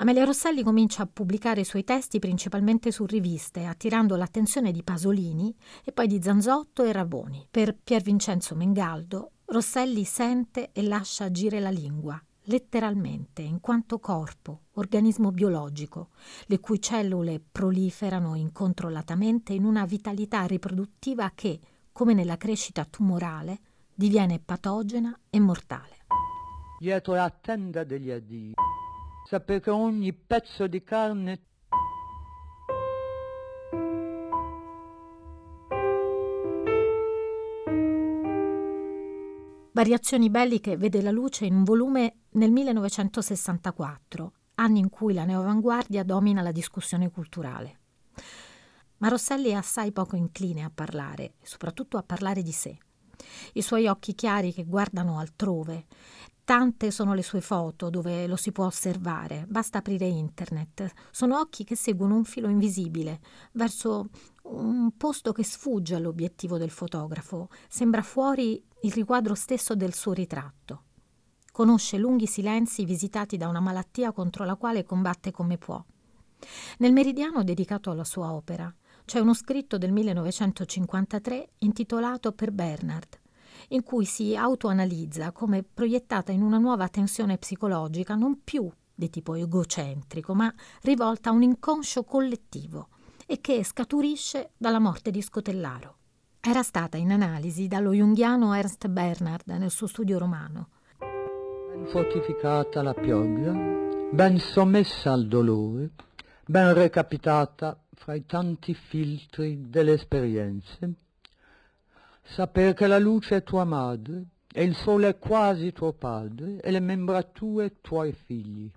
Amelia Rosselli comincia a pubblicare i suoi testi principalmente su riviste, attirando l'attenzione di Pasolini e poi di Zanzotto e Raboni. Per Pier Vincenzo Mengaldo, Rosselli sente e lascia agire la lingua, letteralmente, in quanto corpo, organismo biologico, le cui cellule proliferano incontrollatamente in una vitalità riproduttiva che, come nella crescita tumorale, diviene patogena e mortale. Dietro la tenda degli addii, sapere che ogni pezzo di carne Variazioni belliche vede la luce in un volume nel 1964, anni in cui la neoavanguardia domina la discussione culturale. Ma Rosselli è assai poco incline a parlare, soprattutto a parlare di sé. I suoi occhi chiari che guardano altrove, tante sono le sue foto dove lo si può osservare, basta aprire internet. Sono occhi che seguono un filo invisibile verso un posto che sfugge all'obiettivo del fotografo, sembra fuori il riquadro stesso del suo ritratto. Conosce lunghi silenzi visitati da una malattia contro la quale combatte come può. Nel meridiano dedicato alla sua opera c'è uno scritto del 1953 intitolato Per Bernard, in cui si autoanalizza come proiettata in una nuova tensione psicologica non più di tipo egocentrico, ma rivolta a un inconscio collettivo e che scaturisce dalla morte di Scotellaro. Era stata in analisi dallo junghiano Ernst Bernard nel suo studio romano. Ben fortificata la pioggia, ben sommessa al dolore, ben recapitata fra i tanti filtri delle esperienze, saper che la luce è tua madre, e il sole è quasi tuo padre, e le membra tue tuoi figli.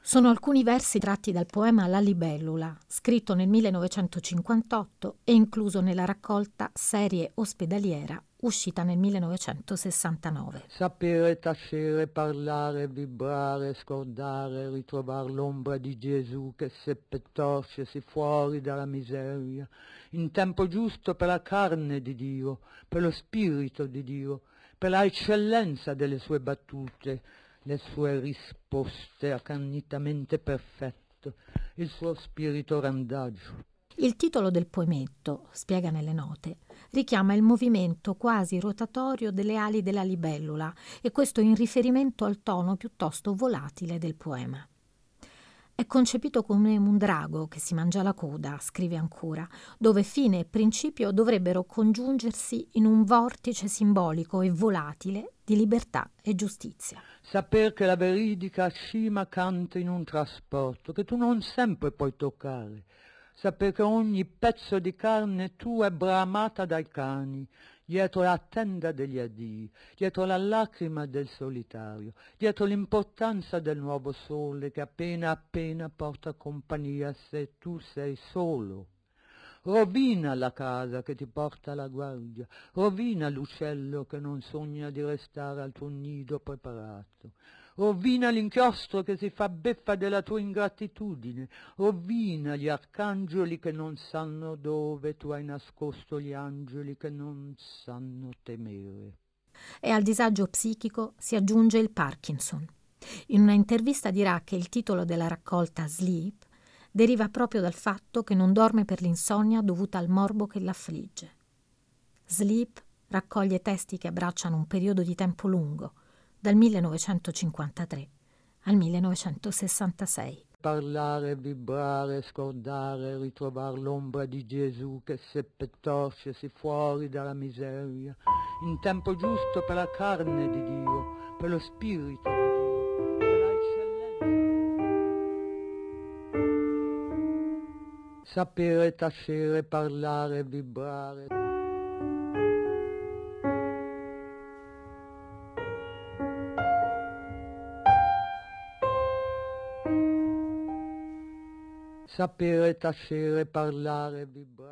Sono alcuni versi tratti dal poema La libellula, scritto nel 1958 e incluso nella raccolta Serie ospedaliera, uscita nel 1969. Sapere, tacere, parlare, vibrare, scordare, ritrovare l'ombra di Gesù che seppe torcersi fuori dalla miseria, in tempo giusto per la carne di Dio, per lo spirito di Dio, per la eccellenza delle sue battute, le sue risposte accannitamente perfette, il suo spirito randagio. Il titolo del poemetto, spiega nelle note, richiama il movimento quasi rotatorio delle ali della libellula e questo in riferimento al tono piuttosto volatile del poema. È concepito come un drago che si mangia la coda, scrive ancora, dove fine e principio dovrebbero congiungersi in un vortice simbolico e volatile di libertà e giustizia. Saper che la veridica cima canta in un trasporto che tu non sempre puoi toccare. Saper che ogni pezzo di carne tua è bramata dai cani, dietro la tenda degli addii, dietro la lacrima del solitario, dietro l'importanza del nuovo sole che appena appena porta compagnia se tu sei solo. Rovina la casa che ti porta alla guardia, rovina l'uccello che non sogna di restare al tuo nido preparato, rovina l'inchiostro che si fa beffa della tua ingratitudine, rovina gli arcangeli che non sanno dove tu hai nascosto gli angeli che non sanno temere. E al disagio psichico si aggiunge il Parkinson. In una intervista dirà che il titolo della raccolta Sleep deriva proprio dal fatto che non dorme per l'insonnia dovuta al morbo che l'affligge. Sleep raccoglie testi che abbracciano un periodo di tempo lungo, dal 1953 al 1966. Parlare, vibrare, scordare, ritrovare l'ombra di Gesù che seppe torcersi fuori dalla miseria, in tempo giusto per la carne di Dio, per lo spirito di Dio sapere, tacere, parlare, vibrare. Sapere, tacere, parlare, vibrare.